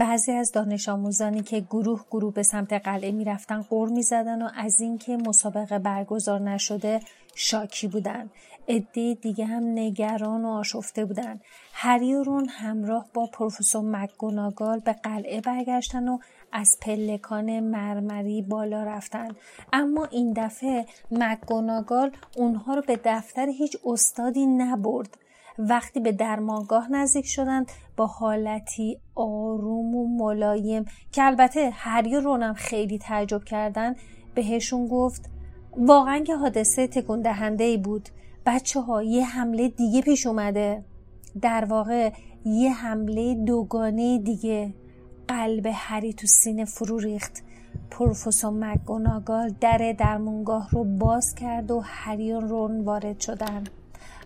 بعضی از دانش آموزانی که گروه گروه به سمت قلعه می رفتن قر می زدن و از اینکه مسابقه برگزار نشده شاکی بودن. عده دیگه هم نگران و آشفته بودن. هری و رون همراه با پروفسور مکگوناگال به قلعه برگشتن و از پلکان مرمری بالا رفتن اما این دفعه مکگوناگال اونها رو به دفتر هیچ استادی نبرد وقتی به درمانگاه نزدیک شدند با حالتی آروم و ملایم که البته هری و رونم خیلی تعجب کردن بهشون گفت واقعا که حادثه تکون دهنده ای بود. بچه ها یه حمله دیگه پیش اومده. در واقع یه حمله دوگانه دیگه. قلب هری تو سینه فرو ریخت. پروفسور مکگوناگال در درمونگاه رو باز کرد و هری و رون وارد شدن.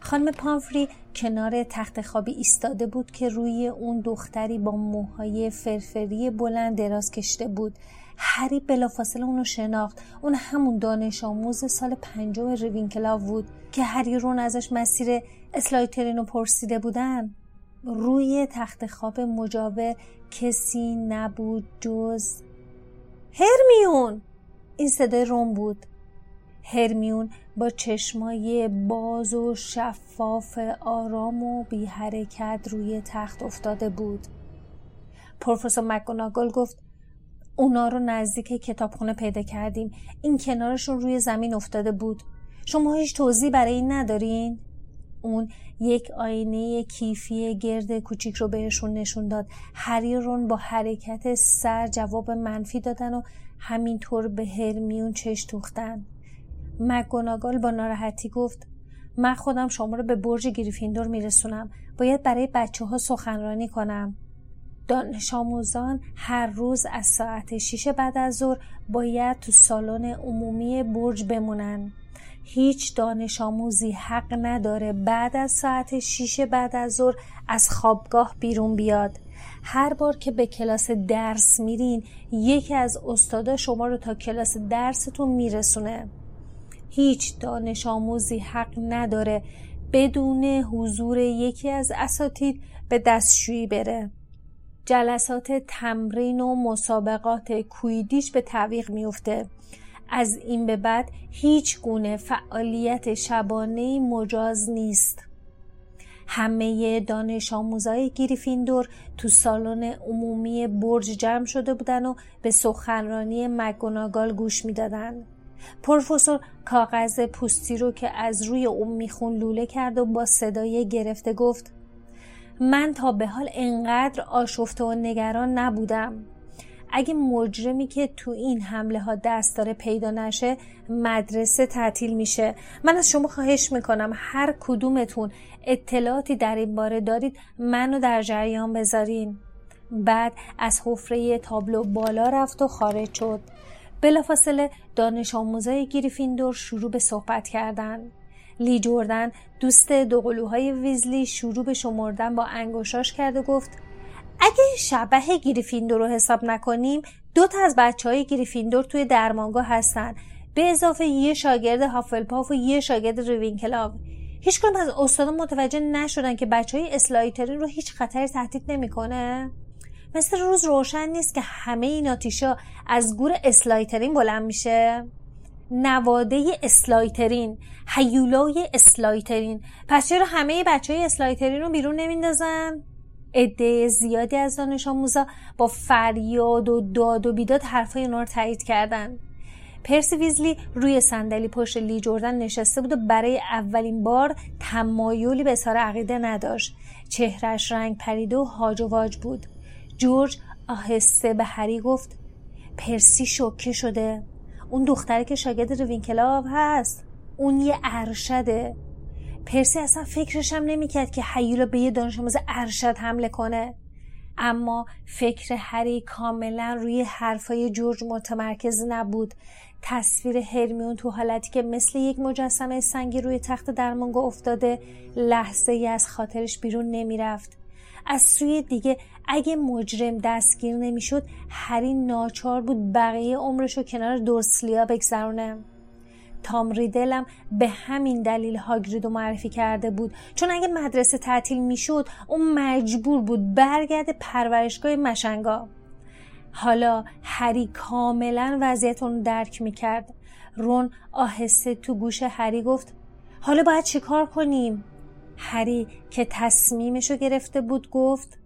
خانم پامفری کنار تخت خوابی ایستاده بود که روی اون دختری با موهای فرفری بلند دراز کشته بود. هری بلافاصله اونو شناخت. اون همون دانش آموز سال پنجم روینکلاو بود که هری رون ازش مسیر اسلایترین رو پرسیده بودن. روی تخت خواب مجاور کسی نبود جز هرمیون. این صدای روم بود. هرمیون با چشمای باز و شفاف آرام و بی حرکت روی تخت افتاده بود. پروفسور مکگوناگل گفت اونا رو نزدیک کتابخونه پیدا کردیم. این کنارشون روی زمین افتاده بود. شما هیچ توضیح برای این ندارین؟ اون یک آینه کیفی گرد کوچیک رو بهشون نشون داد. هری رون با حرکت سر جواب منفی دادن و همینطور به هرمیون چش توختن مگوناگال با ناراحتی گفت من خودم شما رو به برج گریفیندور میرسونم. باید برای بچه ها سخنرانی کنم. دانش آموزان هر روز از ساعت شیش بعد از ظهر باید تو سالن عمومی برج بمونن. هیچ دانش آموزی حق نداره بعد از ساعت شیش بعد از ظهر از خوابگاه بیرون بیاد. هر بار که به کلاس درس میرین یکی از استادا شما رو تا کلاس درستون میرسونه. هیچ دانش آموزی حق نداره بدون حضور یکی از اساتید به دستشویی بره. جلسات تمرین و مسابقات کویدیش به تعویق میفته از این به بعد هیچ گونه فعالیت شبانه مجاز نیست. همه دانش آموزای گریفیندور تو سالن عمومی برج جمع شده بودن و به سخنرانی مگوناگال گوش می‌دادند. پروفسور کاغذ پوستی رو که از روی اون میخون لوله کرد و با صدای گرفته گفت من تا به حال انقدر آشفته و نگران نبودم. اگه مجرمی که تو این حمله ها دست داره پیدا نشه مدرسه تعطیل میشه. من از شما خواهش می‌کنم هر کدومتون اطلاعاتی در این باره دارید منو در جریان بذارین. بعد از حفره تابلو بالا رفت و خارج شد. بلافاصله دانش آموزای گریفیندور شروع به صحبت کردن. لی جوردن دوست دوقلوهای ویزلی شروع به شمردن با انگشتاش کرد و گفت اگه شبح گریفیندور رو حساب نکنیم دو تا از بچه های گریفیندور توی درمانگاه هستن. به اضافه یه شاگرد هافلپاف و یه شاگرد ریوینکلاو هیچ از استادا متوجه نشدن که بچه های اسلایترین رو هیچ خطری تهدید نمی‌کنه. مثل روز روشن نیست که همه این آتیشا از گور اسلایترین بلند میشه؟ نواده اسلایترین هیولای اسلایترین. پس چرا همه بچه های اسلایترین رو بیرون نمیندازن؟ عده زیادی از دانش آموزا با فریاد و داد و بیداد حرفای اونا رو تایید کردن. پرسی ویزلی روی صندلی پشت لی جردن نشسته بود و برای اولین بار تمایلی به اظهار عقیده نداشت. چهرش رنگ پریده و هاج و واج بود. جورج آهسته به هری گفت پرسی شوکه شده. اون دختری که شاگرد روینکلاو هست. اون یه ارشده. پرسی اصلا فکرش هم نمی‌کرد که حیولا به یه دانش آموز ارشد حمله کنه. اما فکر هری کاملا روی حرفای جورج متمرکز نبود. تصویر هرمیون تو حالتی که مثل یک مجسمه سنگی روی تخت درمانگاه افتاده لحظه ای از خاطرش بیرون نمی‌رفت. از سوی دیگه اگه مجرم دستگیر نمی‌شد هری ناچار بود بقیه عمرش رو کنار دورسلیا بگذرونه. تام ریدلم به همین دلیل هاگریدو معرفی کرده بود. چون اگه مدرسه تعطیل می‌شد اون مجبور بود برگرده پرورشگاه مشنگا. حالا هری کاملا وضعیت اون درک می‌کرد. رون آهسته تو گوش هری گفت حالا باید چیکار کنیم؟ هری که تصمیمشو گرفته بود گفت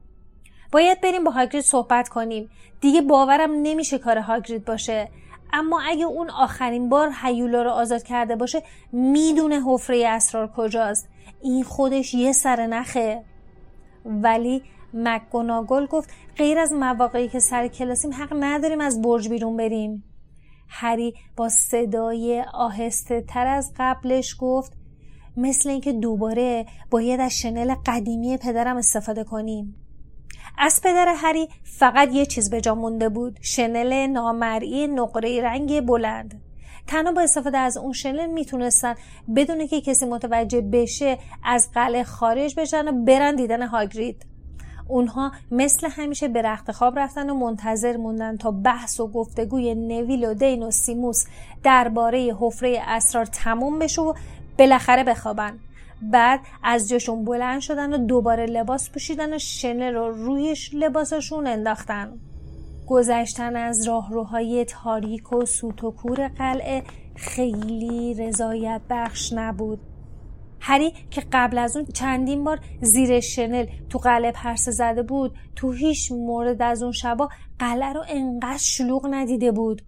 باید بریم با هاگرید صحبت کنیم. دیگه باورم نمیشه کار هاگرید باشه. اما اگه اون آخرین بار هیولا رو آزاد کرده باشه می‌دونه حفره اسرار کجاست. این خودش یه سر نخه. ولی مکگوناگل گفت غیر از مواقعی که سر کلاسیم حق نداریم از برج بیرون بریم. هری با صدای آهسته تر از قبلش گفت مثل اینکه دوباره باید از شنل قدیمی پدرم استفاده کنیم. از پدر هری فقط یه چیز به جا مونده بود شنل نامرئی نقره رنگ بلند. تنها با استفاده از اون شنل می‌تونستن بدون که کسی متوجه بشه از قلعه خارج بشن و برن دیدن هاگرید. اونها مثل همیشه به رخت خواب رفتن و منتظر موندن تا بحث و گفتگوی نویل و دین و سیموس درباره حفره اسرار تموم بشه و بالاخره بخوابن. بعد از جاشون بلند شدن و دوباره لباس پوشیدن و شنل رو روی لباسشون انداختن. گذشتن از راهروهای تاریک و سوت و کور قلعه خیلی رضایت بخش نبود. هری که قبل از اون چندین بار زیر شنل تو قلعه پرسه زده بود تو هیچ مورد از اون شبا قلعه رو انقدر شلوغ ندیده بود.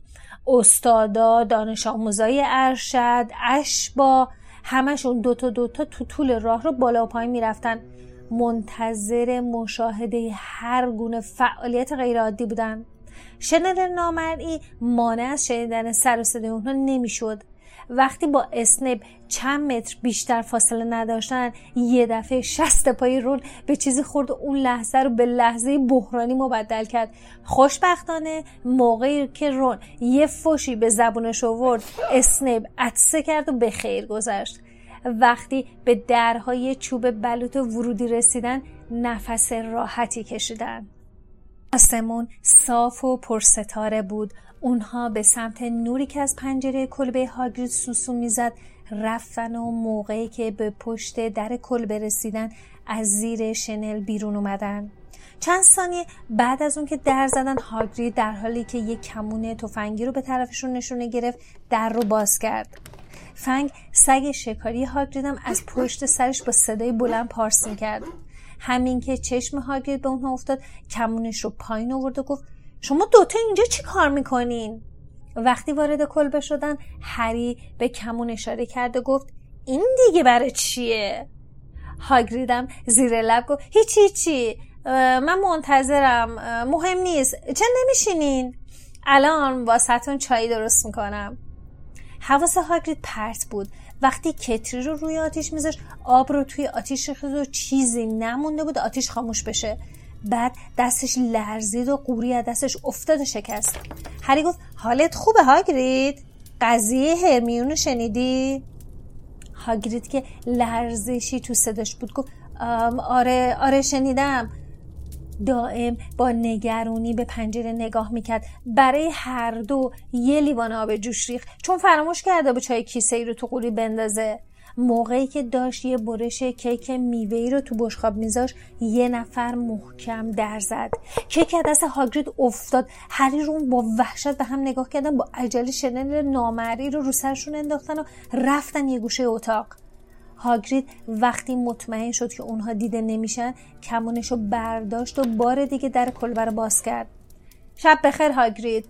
استادا دانش آموزای ارشد اشبا همشون دوتا دوتا تو طول راه رو بالا و پایین می‌رفتن. منتظر مشاهده هر گونه فعالیت غیرعادی بودن. شنل نامرئی مانع از شنیدن سر و صدای اونها نمی‌شد. وقتی با اسنپ چند متر بیشتر فاصله نداشتن یه دفعه شست پای رون به چیزی خورد و اون لحظه رو به لحظه بحرانی مبدل کرد. خوشبختانه موقعی که رون یه فوشی به زبونش آورد اسنپ عطسه کرد و به خیر گذشت. وقتی به درهای چوب بلوط ورودی رسیدن نفس راحتی کشیدن. آسمون صاف و پرستاره بود. اونها به سمت نوری که از پنجره کلبه هاگرید سوسو می‌زد رفتن و موقعی که به پشت در کلبه رسیدن از زیر شنل بیرون اومدن. چند ثانیه بعد از اون که در زدن هاگرید در حالی که یک کمونه تفنگی رو به طرفشون نشونه گرفت در رو باز کرد. فنگ سگ شکاری هاگریدم از پشت سرش با صدای بلند پارس کرد همین که چشم هاگرید به اونها افتاد کمونش رو پایین آورد و گفت شما دوتا اینجا چی کار می‌کنین؟ وقتی وارد کلبه شدن هری به کمون اشاره کرد و گفت این دیگه برای چیه؟ هاگریدم زیر لب گفت هیچی هیچی من منتظرم مهم نیست. چه نمیشینین؟ الان واسهتون چای درست می‌کنم. حواس هاگرید پرت بود. وقتی کتری رو روی آتیش میذاش آب رو توی آتیش ریخت و چیزی نمونده بود آتیش خاموش بشه. بعد دستش لرزید و قوری از دستش افتاد و شکست. هری گفت حالت خوبه هاگرید؟ قضیه هرمیون شنیدی؟ هاگرید که لرزشی تو صداش بود گفت آره آره شنیدم. دائم با نگرونی به پنجره نگاه می‌کرد. برای هر دو یه لیوان آب جوش ریخ چون فراموش کرده بود چای کیسه ای رو تو قوری بندازه. موقعی که داشت یه برش کیک میوه رو تو بشخاب میذاش یه نفر محکم در زد. کیک دست هاگرید افتاد. هری رو با وحشت به هم نگاه کردن با عجله شنل نامری رو رو سرشون انداختن و رفتن یه گوشه اتاق. هاگرید وقتی مطمئن شد که اونها دیده نمیشن کمونش رو برداشت و بار دیگه در کلبه باز کرد. شب بخیر هاگرید.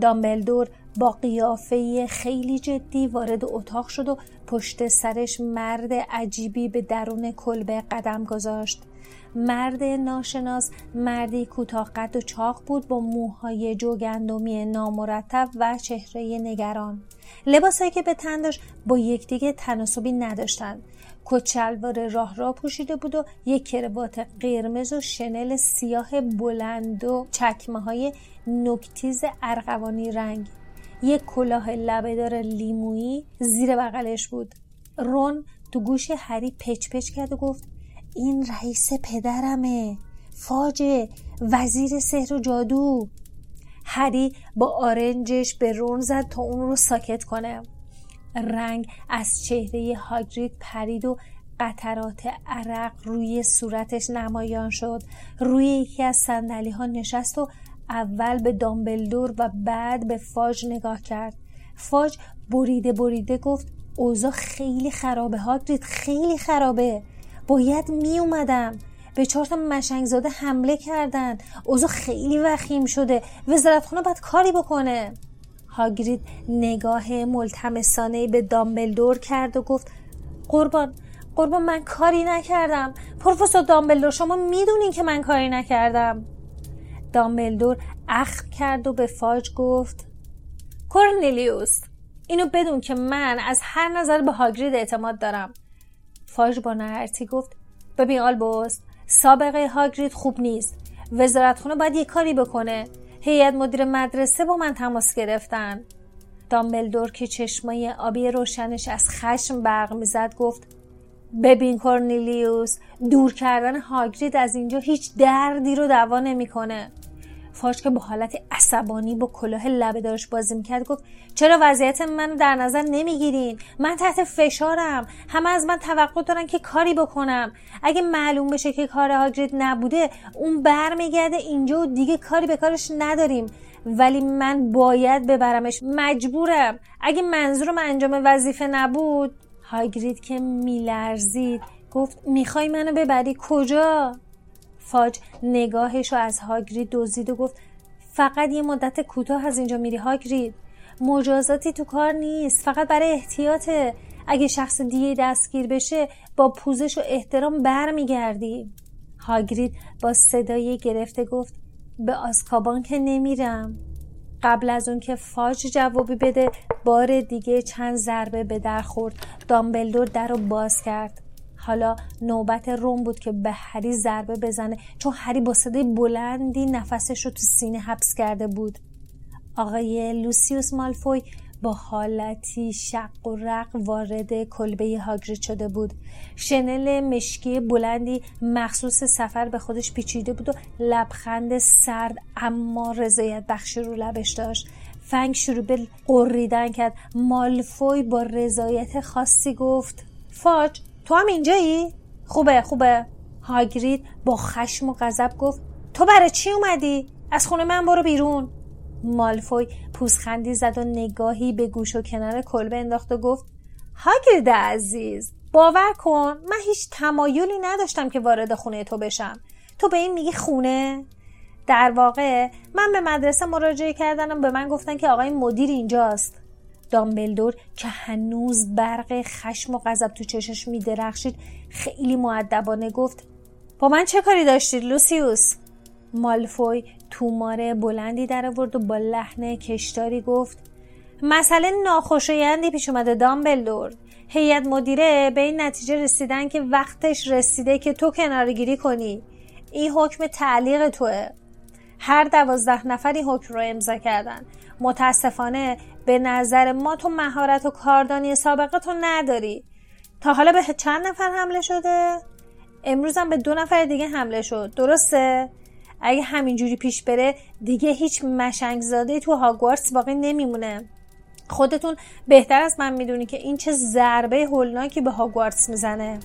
دامبلدور با قیافه خیلی جدی وارد اتاق شد و پشت سرش مرد عجیبی به درون کلبه قدم گذاشت. مرد ناشناس مردی کوتاه قد و چاق بود با موهای جوگندمی نامرتب و چهره نگران. لباسهایی که به تن داشت با یکدیگه تناسبی نداشتند. کچلوار راه را پوشیده بود و یک کروات قرمز و شنل سیاه بلند و چکمه های نکتیز ارغوانی رنگ. یک کلاه لبهدار لیمویی زیر بغلش بود. رون تو گوش هری پچ پچ کرد و گفت این رئیس پدرمه فاجه وزیر سحر و جادو. هری با آرنجش به رون زد تا اون رو ساکت کنه. رنگ از چهره هاگرید پرید و قطرات عرق روی صورتش نمایان شد. روی یکی از سندلی ها نشست و اول به دامبلدور و بعد به فاج نگاه کرد. فاج بریده بریده گفت اوضاع خیلی خرابه هاگرید خیلی خرابه. باید می اومدم به چهار تا مشنگزاده حمله کردن. اوضاع خیلی وخیم شده. وزارت خونه باید کاری بکنه. هاگرید نگاه ملتمسانه به دامبلدور کرد و گفت قربان قربان من کاری نکردم. پروفسور دامبلدور شما می‌دونین که من کاری نکردم. دامبلدور اخ کرد و به فاج گفت کورنلیوس اینو بدون که من از هر نظر به هاگرید اعتماد دارم. فاج با نهرتی گفت ببین آلبوست سابقه هاگرید خوب نیست. وزارتخونه باید یه کاری بکنه. هیئت مدیر مدرسه با من تماس گرفتن. دامبلدور که چشمای آبی روشنش از خشم برق می‌زد گفت ببین کورنیلیوس دور کردن هاگرید از اینجا هیچ دردی رو دوا نمی‌کنه. فاش که با حالت عصبانی با کلاه لبه داشت بازی می‌کرد گفت چرا وضعیت منو در نظر نمی‌گیرین؟ من تحت فشارم. همه از من توقع دارن که کاری بکنم. اگه معلوم بشه که کار هاگرید نبوده اون برمیگرده اینجا و دیگه کاری به کارش نداریم. ولی من باید ببرمش. مجبورم. اگه منظورم انجام وظیفه نبود هاگرید که میلرزید. گفت می‌خوای منو ببری کجا؟ فاج نگاهش رو از هاگرید دزدید و گفت فقط یه مدت کوتاه از اینجا میری هاگرید مجازاتی تو کار نیست فقط برای احتیاطه. اگه شخص دیگه دستگیر بشه با پوزش و احترام برمیگردی. هاگرید با صدای گرفته گفت به آسکابان که نمیرم. قبل از اون که فاج جوابی بده بار دیگه چند ضربه به در خورد. دامبلدور در رو باز کرد. حالا نوبت روم بود که به هری ضربه بزنه چون هری با صدای بلندی نفسش رو تو سینه حبس کرده بود. آقای لوسیوس مالفوی با حالتی شق و رق وارد کلبه هاگرید شده بود. شنل مشکی بلندی مخصوص سفر به خودش پیچیده بود و لبخند سرد اما رضایت بخشی رو لبش داشت. فنگ شروع به قریدن کرد. مالفوی با رضایت خاصی گفت فاج تو هم اینجایی؟ خوبه خوبه هاگرید با خشم و غضب گفت تو برای چی اومدی؟ از خونه من برو بیرون مالفوی پوزخندی زد و نگاهی به گوش و کنار کلبه انداخت و گفت هاگرید عزیز باور کن من هیچ تمایلی نداشتم که وارد خونه تو بشم تو به این میگی خونه؟ در واقع من به مدرسه مراجعه کردنم به من گفتن که آقای مدیر اینجاست دامبلدور که هنوز برق خشم و غضب تو چشش میدرخشید خیلی معدبانه گفت با من چه کاری داشتید لوسیوس؟ مالفوی توماره بلندی در آورد و با لحن کشداری گفت مسئله ناخوشایندی پیش اومده دامبلدور. هیئت مدیره به این نتیجه رسیدن که وقتش رسیده که تو کنارگیری کنی. این حکم تعلیق توه. هر دوازده نفر این حکم رو امضا کردن. متاسفانه به نظر ما تو مهارت و کاردانی سابقه تو نداری تا حالا به چند نفر حمله شده؟ امروز هم به دو نفر دیگه حمله شد درسته؟ اگه همینجوری پیش بره دیگه هیچ مشنگزاده تو هاگوارتس باقی نمیمونه خودتون بهتر از من می‌دونی که این چه ضربه هولناکی به هاگوارتس می‌زنه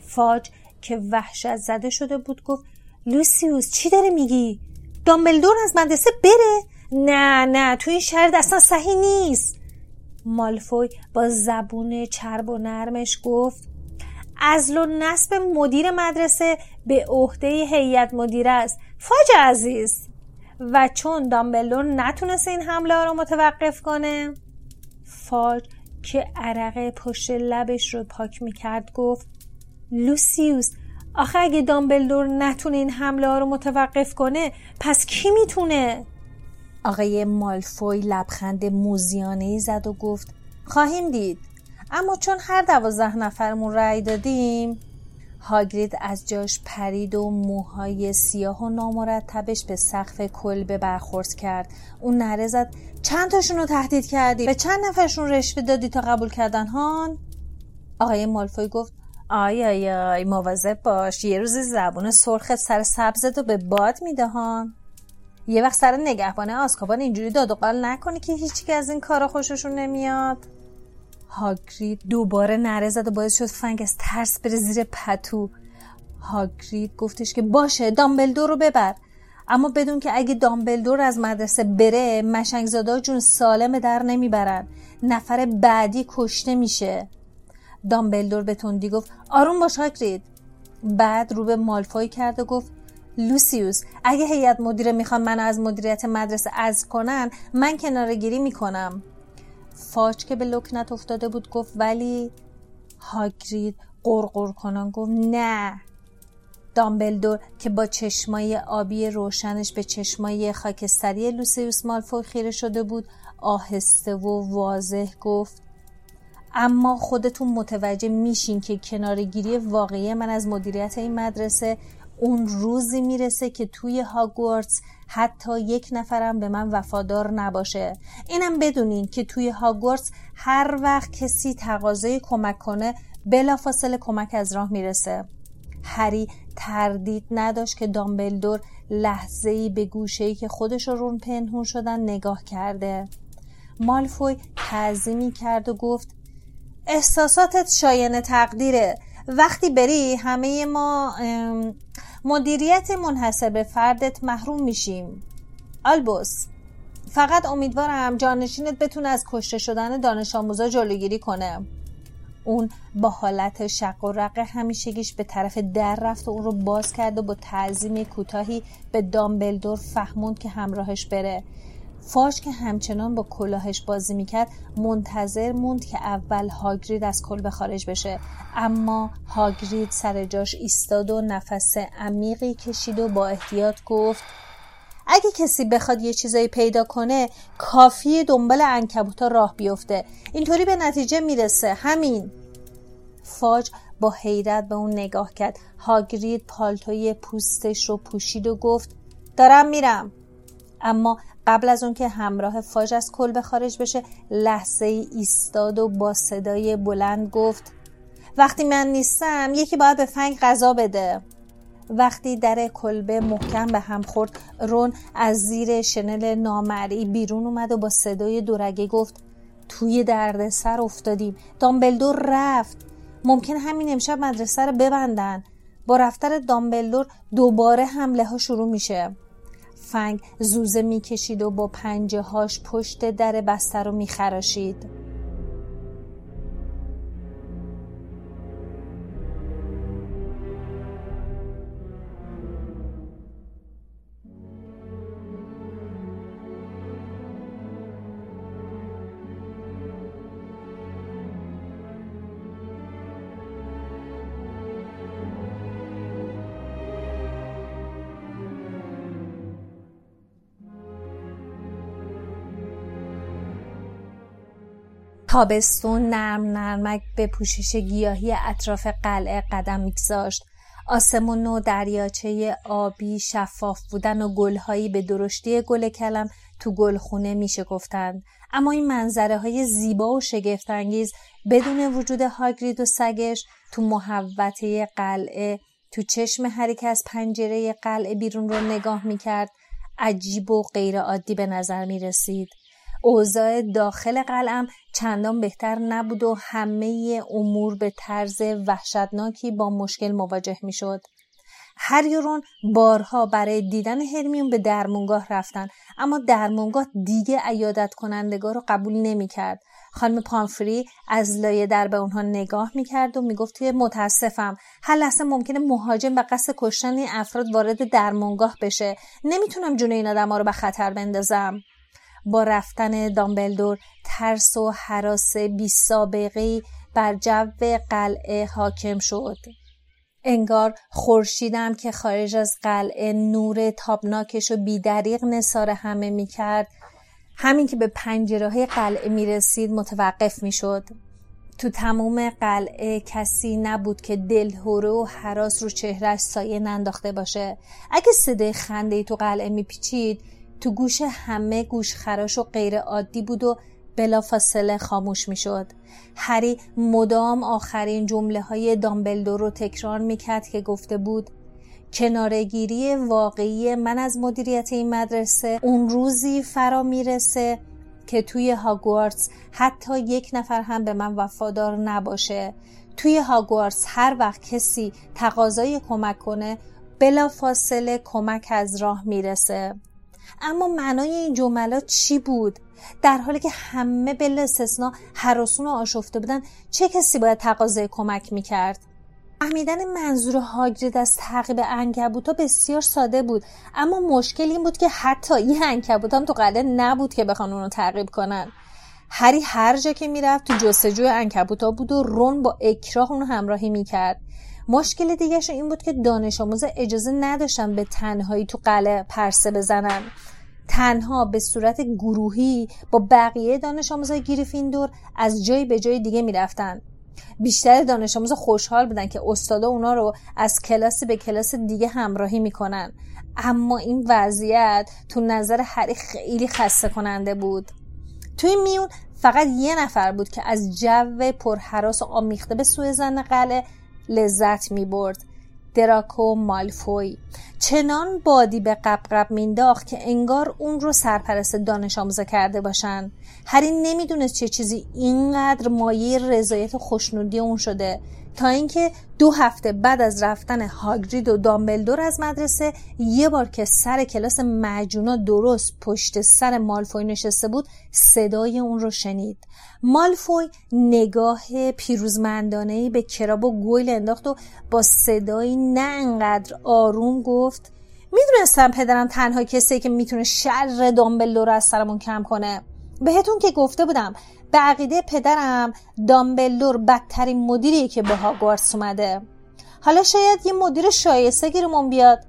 فاج که وحشت زده شده بود گفت لوسیوس چی داره میگی؟ دامبلدور از مدرسه بره؟ نه نه تو این شرط اصلا صحیح نیست. مالفوی با زبون چرب و نرمش گفت ازل و نصب مدیر مدرسه به عهده هیئت مدیره است. فاج عزیز. و چون دامبلدور نتونست این حمله رو متوقف کنه فاج که عرقه پشت لبش رو پاک می‌کرد گفت لوسیوس آخه اگه دامبلدور نتونه این حمله ها رو متوقف کنه پس کی می‌تونه؟ آقای مالفوی لبخند موزیانه زد و گفت خواهیم دید. اما چون هر دوازده نفرمون رأی دادیم هاگرید از جاش پرید و موهای سیاه و نامرتبش به سقف کلبه برخورد کرد. اون نره زد چند تاشون رو تهدید کردی؟ به چند نفرشون رشوه دادی تا قبول کردن هان؟ آقای مالفوی گفت آی آی آی مواظب باش یه روز زبون سرخت سر سبزت رو به باد میده هان؟ یه وقت سر نگهبانه آسکابان اینجوری داد و قال نکنی که هیچی از این کارا خوششون نمیاد. هاگرید دوباره نره زد و باعث شد فنگ از ترس بره زیر پتو. هاگرید گفتش که باشه دامبلدور رو ببر. اما بدون که اگه دامبلدور از مدرسه بره مشنگزادا جون سالم در نمی‌برن. نفر بعدی کشته میشه. دامبلدور به تندی گفت آروم باش هاگرید. بعد رو به مالفوی کرد و گفت لوسیوس اگه هیئت مدیره می‌خوان من از مدیریت مدرسه از کنن من کنار گیری می‌کنم. فاج که به لکنت افتاده بود گفت ولی هاگرید قرقر کنان گفت نه. دامبلدور که با چشمای آبی روشنش به چشمای خاکستری لوسیوس مالفوی خیره شده بود آهسته و واضح گفت اما خودتون متوجه میشین که کنارگیری واقعی من از مدیریت این مدرسه اون روزی می‌رسه که توی هاگوارتس حتی یک نفرم به من وفادار نباشه. اینم بدونین که توی هاگوارتس هر وقت کسی تقاضای کمک کنه بلافاصله کمک از راه می‌رسه. هری تردید نداشت که دامبلدور لحظه ای به گوشه ای که خودش رو رون پنهون شدن نگاه کرده. مالفوی تعظیمی کرد و گفت احساساتت شاین تقدیره. وقتی بری همه ما مدیریت منحصر به فردت محروم میشیم. آلبوس فقط امیدوارم جانشینت بتونه از کشته شدن دانش آموزا جلوگیری کنه. اون با حالت شق و رق همیشگیش به طرف در رفت و اون رو باز کرد و با تعظیم کوتاهی به دامبلدور فهموند که همراهش بره. فاش که همچنان با کلاهش بازی می‌کرد منتظر موند که اول هاگرید از کلبه خارج بشه. اما هاگرید سر جاش ایستاد و نفس عمیقی کشید و با احتیاط گفت اگه کسی بخواد یه چیزایی پیدا کنه کافی دنبال انکبوتا راه بیفته. اینطوری به نتیجه می‌رسه. همین. فاج با حیرت به اون نگاه کرد. هاگرید پالتوی پوستش رو پوشید و گفت دارم میرم. اما قبل از اون که همراه فاج از کلبه خارج بشه لحظه ای ایستاد و با صدای بلند گفت وقتی من نیستم یکی باید به فنگ غذا بده. وقتی در کلبه محکم به هم خورد رون از زیر شنل نامرئی بیرون اومد و با صدای دورگه گفت توی دردسر افتادیم دامبلدور رفت. ممکن همین امشب مدرسه رو ببندن. با رفتن دامبلدور دوباره حمله ها شروع میشه. فنگ زوزه می‌کشید و با پنجه هاش پشت در بسته رو میخراشید. تابستون نرم نرمک به پوشش گیاهی اطراف قلعه قدم میگذاشت. آسمون و دریاچه آبی شفاف بودن و گلهایی به درشتی گل کلم تو گلخونه میشه گفتند اما این منظره های زیبا و شگفتانگیز بدون وجود هاگرید و سگش تو محوطه قلعه تو چشم که از پنجره قلعه بیرون رو نگاه می‌کرد. عجیب و غیرعادی به نظر می رسید. اوضاع داخل قلعم چندان بهتر نبود و همه امور به طرز وحشتناکی با مشکل مواجه می شد. هریورون بارها برای دیدن هرمیون به درمونگاه رفتن اما درمونگاه دیگه ایادت کنندگاه رو قبول نمی کرد. خانم پامفری از لایه در به اونها نگاه می‌کرد و می‌گفت که متاسفم هر لحظه ممکنه مهاجم به قصد کشتن این افراد وارد درمونگاه بشه نمی‌تونم جون این آدم رو به خطر بندازم با رفتن دامبلدور ترس و حراس بی سابقه بر جو قلعه حاکم شد انگار خورشیدم که خارج از قلعه نور تابناکش و بیدریق نصار همه می‌کرد همین که به پنجره قلعه می رسید متوقف می شد. تو تموم قلعه کسی نبود که دلهوره و حراس رو چهرش سایه ننداخته باشه. اگه صدای خنده تو قلعه می پیچید تو گوش همه گوش خراش و غیر عادی بود و بلافاصله خاموش می شد. هری مدام آخرین جمله های دامبلدور رو تکرار می کرد که گفته بود کنارگیری واقعی من از مدیریت این مدرسه اون روزی فرا می‌رسه که توی هاگوارتس حتی یک نفر هم به من وفادار نباشه توی هاگوارتس هر وقت کسی تقاضای کمک کنه بلا فاصله کمک از راه می‌رسه اما معنای این جملات چی بود؟ در حالی که همه بلا استثنا حراسون و آشفته بودن چه کسی باید تقاضای کمک می‌کرد؟ فهمیدن منظور هاگرید از تعقیب انکبوتا بسیار ساده بود اما مشکل این بود که حتی یه انکبوت هم تو قلعه نبود که بخوان اونو تعقیب کنن هری هر جا که می‌رفت تو جستجوی انکبوتا بود و رون با اکراه اونو همراهی می‌کرد مشکل دیگرش این بود که دانش آموز اجازه نداشتن به تنهایی تو قلعه پرسه بزنن. تنها به صورت گروهی با بقیه دانش آموزای گریفیندور از جای به جای دیگه می‌رفتن. بیشتر دانش آموز خوشحال بودن که استادا اونا رو از کلاس به کلاس دیگه همراهی می‌کنن. اما این وضعیت تو نظر هری خیلی خسته کننده بود. توی میون فقط یه نفر بود که از جو پرحراس و آمیخته به سوی زن قلعه لذت می برد دراکو مالفوی. چنان بادی به قبقب مینداخت که انگار اون رو سرپرست دانش آموزه کرده باشن. هری نمی‌دونست چه چیزی اینقدر مایه رضایت و خوشنودی اون شده. تا اینکه دو هفته بعد از رفتن هاگرید و دامبلدور از مدرسه یه بار که سر کلاس مجونا درست پشت سر مالفوی نشسته بود صدای اون رو شنید. مالفوی نگاه پیروزمندانه به کراب و گویل انداخت و با صدایی نه انقدر آروم گفت می‌دونستم پدرم تنها کسی که می‌تونه شر دامبلدور رو از سرمون کم کنه. بهتون که گفته بودم به عقیده پدرم دامبلدور بدترین مدیریه که به هاگوارتس اومده. حالا شاید یه مدیر شایسته گیرمون بیاد.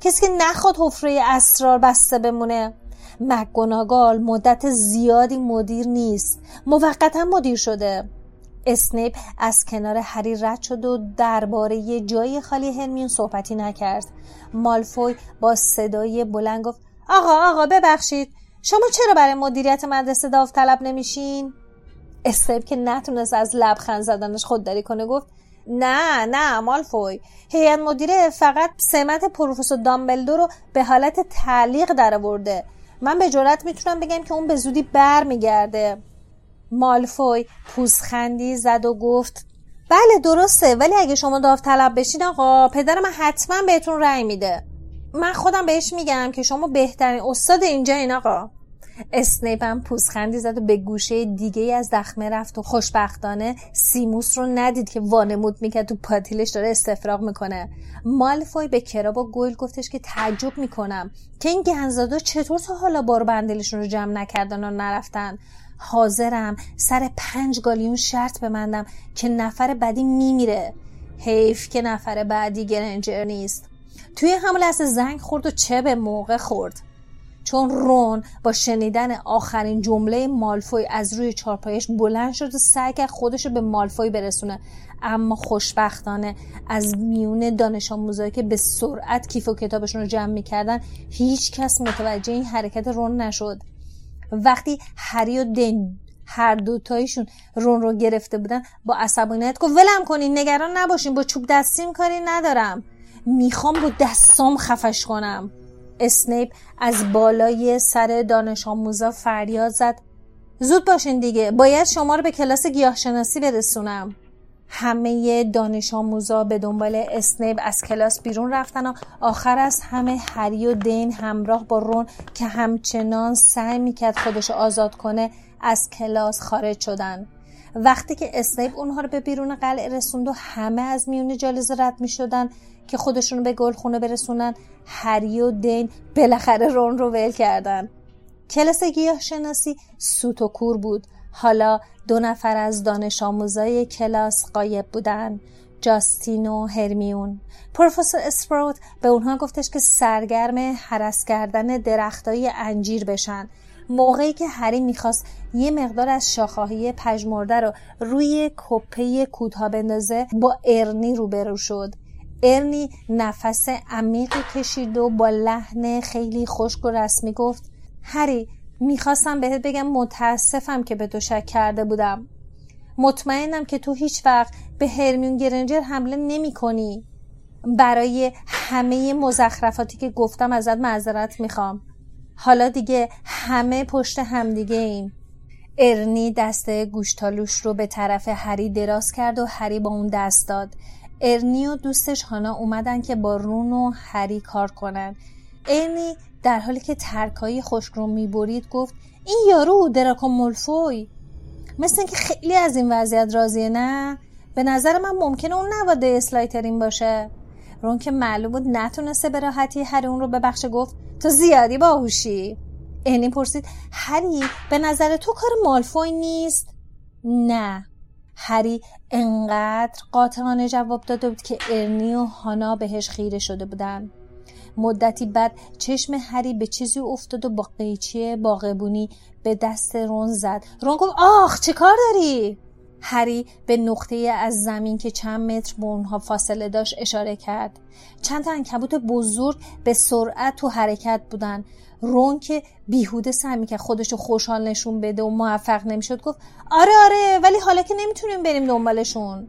کسی که نخواد حفره اسرار بسته بمونه. مکگوناگال مدت زیادی مدیر نیست. موقتا مدیر شده. اسنیپ از کنار هری رد شد و درباره یه جای خالی هرمیون صحبتی نکرد. مالفوی با صدای بلند گفت آقا آقا ببخشید. شما چرا برای مدیریت مدرسه داوطلب نمیشین؟ اسنیپ که نتونست از لبخند زدنش خودداری کنه گفت نه نه مالفوی. هیئت مدیره فقط سمت پروفسور دامبلدور رو به حالت تعلیق درآورده من به جرات می‌تونم بگم که اون به زودی بر میگرده مالفوی پوزخندی زد و گفت بله درسته ولی اگه شما داوطلب بشین آقا پدر من حتما بهتون رأی میده. من خودم بهش میگم که شما بهترین استاد اینجا این آقا. اسنیپ هم پوزخندی زد و به گوشه دیگه از دخمه رفت و خوشبختانه سیموس رو ندید که وانمود می‌کرد تو پاتیلش داره استفراغ می‌کنه. مالفوی به کراب و گویل گفتش که تعجب می‌کنم که این گنزادا چطور تا حالا بار بندلشون رو جمع نکردن و نرفتن. حاضرم سر پنج گالیون شرط بمندم که نفر بعدی میمیره. حیف که نفر بعدی گرنجر نیست. توی همون لحظه زنگ خورد و چه به موقع خورد. چون رون با شنیدن آخرین جمله مالفوی از روی چارپایش بلند شد و سعی کرد خودش رو به مالفوی برسونه. اما خوشبختانه از میون دانش آموزایی که به سرعت کیف و کتابشون رو جمع می‌کردن هیچ کس متوجه این حرکت رون نشد. وقتی هری و دن هر دوتایشون رون رو گرفته بودن با عصبانیت گفت ولم کنین نگران نباشین با چوب دستیم کاری ندارم. می‌خوام با دستام خفش کنم. اسنیپ از بالای سر دانش آموزا فریاد زد. زود باشین دیگه باید شما رو به کلاس گیاهشناسی برسونم. همه دانش آموزا به دنبال اسنیپ از کلاس بیرون رفتن و آخر از همه هری و دین همراه با رون که همچنان سعی می‌کرد خودش آزاد کنه از کلاس خارج شدن. وقتی که اسنیپ اونها رو به بیرون قلعه رسوند و همه از میون جالزه رد می شدن که خودشون به گلخونه برسونن هری و دین بالاخره رون رو ول کردن. کلاس گیاه شناسی سوت و کور بود. حالا دو نفر از دانش آموزای کلاس قایب بودن جاستین و هرمیون. پروفسور اسپروت به اونها گفتش که سرگرم حرس کردن درختای انجیر بشن. موقعی که هری می‌خواست یه مقدار از شاخه‌های پژمرده رو روی کپه کوتاه بندازه با ارنی روبرو شد. ارنی نفس عمیقی کشید و با لحن خیلی خشک و رسمی گفت هری می‌خواستم بهت بگم متاسفم که به تو شک کرده بودم. مطمئنم که تو هیچ وقت به هرمیون گرنجر حمله نمی کنی. برای همه مزخرفاتی که گفتم ازت معذرت می‌خوام. حالا دیگه همه پشت همدیگه ایم. ارنی دست گوشتالوش رو به طرف هری دراز کرد و هری با اون دست داد. ارنی و دوستش هانا اومدن که با رون و هری کار کنن. ارنی در حالی که ترکایی خشک رو می‌برید گفت این یارو دراکو ملفوی. مثل اینکه خیلی از این وضعیت راضیه نه؟ به نظر من ممکنه اون نواده اسلایترین باشه. رون که معلوم بود نتونسته به راحتی هری اون رو ببخشه گفت تو زیادی باهوشی. ارنی پرسید هری به نظر تو کار مالفوی نیست؟ نه. هری انقدر قاطعانه جواب داده بود که ارنی و هانا بهش خیره شده بودن. مدتی بعد چشم هری به چیزی افتاد و با قیچی باغبونی به دست رون زد. رون گفت آخ چه کار داری؟ هری به نقطه از زمین که چند متر به اونها فاصله داشت اشاره کرد. چند تا انکبوت بزرگ به سرعت تو حرکت بودن. رون که بیهوده سعی که خودشو خوشحال نشون بده و موفق نمی‌شد گفت آره آره ولی حالا که نمی‌تونیم بریم دنبالشون.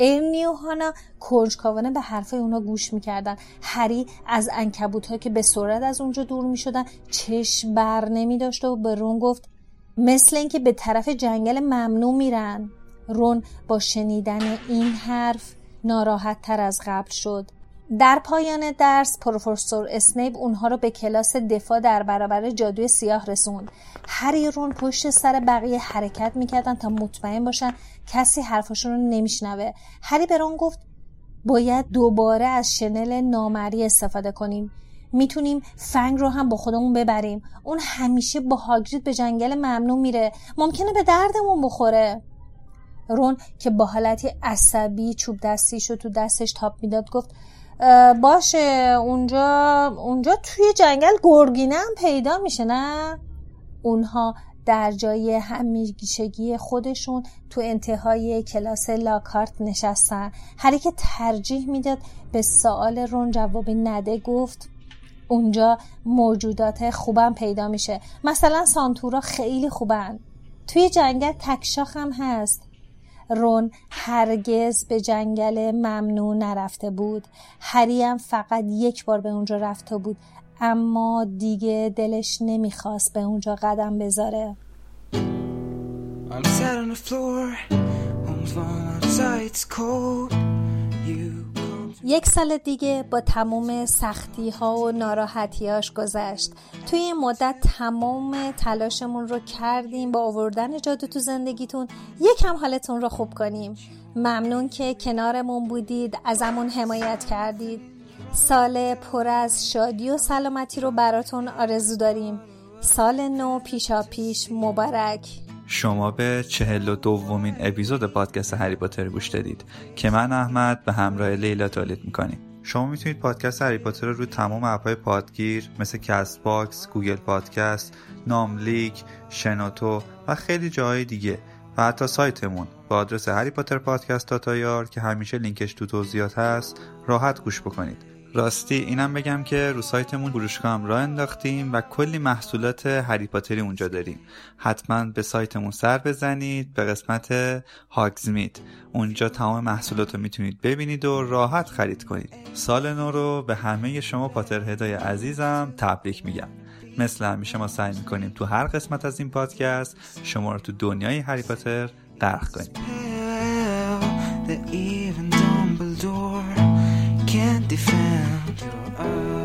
ارنی و هانا کنجکاوانه به حرف اونا گوش می‌کردن. هری از انکبوت ها که به سرعت از اونجا دور می‌شدن چشم بر نمی و به رون گفت مثل اینکه به طرف جنگل ممنوع میرن. رون با شنیدن این حرف ناراحت تر از قبل شد. در پایان درس پروفسور اسنیپ اونها رو به کلاس دفاع در برابر جادوی سیاه رسوند. هری رون پشت سر بقیه حرکت می‌کردن تا مطمئن باشن کسی حرفاشون رو نمیشنوه. هری به رون گفت باید دوباره از شنل نامری استفاده کنیم. می‌تونیم فنگ رو هم با خودمون ببریم. اون همیشه با هاگرید به جنگل ممنوع میره. ممکنه به دردمون بخوره. رون که با حالتی عصبی چوب دستیشو تو دستش تاپ می‌داد گفت باشه اونجا اونجا توی جنگل گرگینه هم پیدا میشه نه؟ اونها در جای همیشگی خودشون تو انتهای کلاس لاکارت نشستن. هری که ترجیح می‌داد به سوال رون جوابی نده گفت اونجا موجودات خوبم پیدا میشه. مثلا سانتورا خیلی خوبن. توی جنگل تکشاخ هم هست. رون هرگز به جنگل ممنوع نرفته بود. هریم فقط یک بار به اونجا رفته بود اما دیگه دلش نمی‌خواست به اونجا قدم بذاره. یک سال دیگه با تمام سختی ها و ناراحتیاش گذشت. توی این مدت تمام تلاشمون رو کردیم با آوردن جادو تو زندگیتون. یکم حالتون رو خوب کنیم. ممنون که کنارمون بودید. ازمون حمایت کردید. سال پر از شادی و سلامتی رو براتون آرزو داریم. سال نو پیشاپیش مبارک. شما به چهل و دومین اپیزود پادکست هری پاتر گوش دادید که من احمد به همراه لیلا تولید می‌کنیم. شما می‌تونید پادکست هری پاتر رو روی تمام اپهای پادگیر مثل Castbox، Google Podcast، ناملیک، شنوتو و خیلی جاهای دیگه و حتی سایتمون با آدرس هری پاتر پادکست که همیشه لینکش تو توضیحات هست راحت گوش بکنید. راستی اینم بگم که رو سایتمون فروشگاه هم راه انداختیم و کلی محصولات هری پاتری اونجا داریم. حتما به سایتمون سر بزنید به قسمت هاگزمید. اونجا تمام محصولات رو می‌تونید ببینید و راحت خرید کنید. سال نو رو به همه شما پاتر هدای عزیزم تبریک میگم. مثل همیشه ما سعی می‌کنیم تو هر قسمت از این پادکست شما رو تو دنیای هری پاتر غرق کنیم. défendre.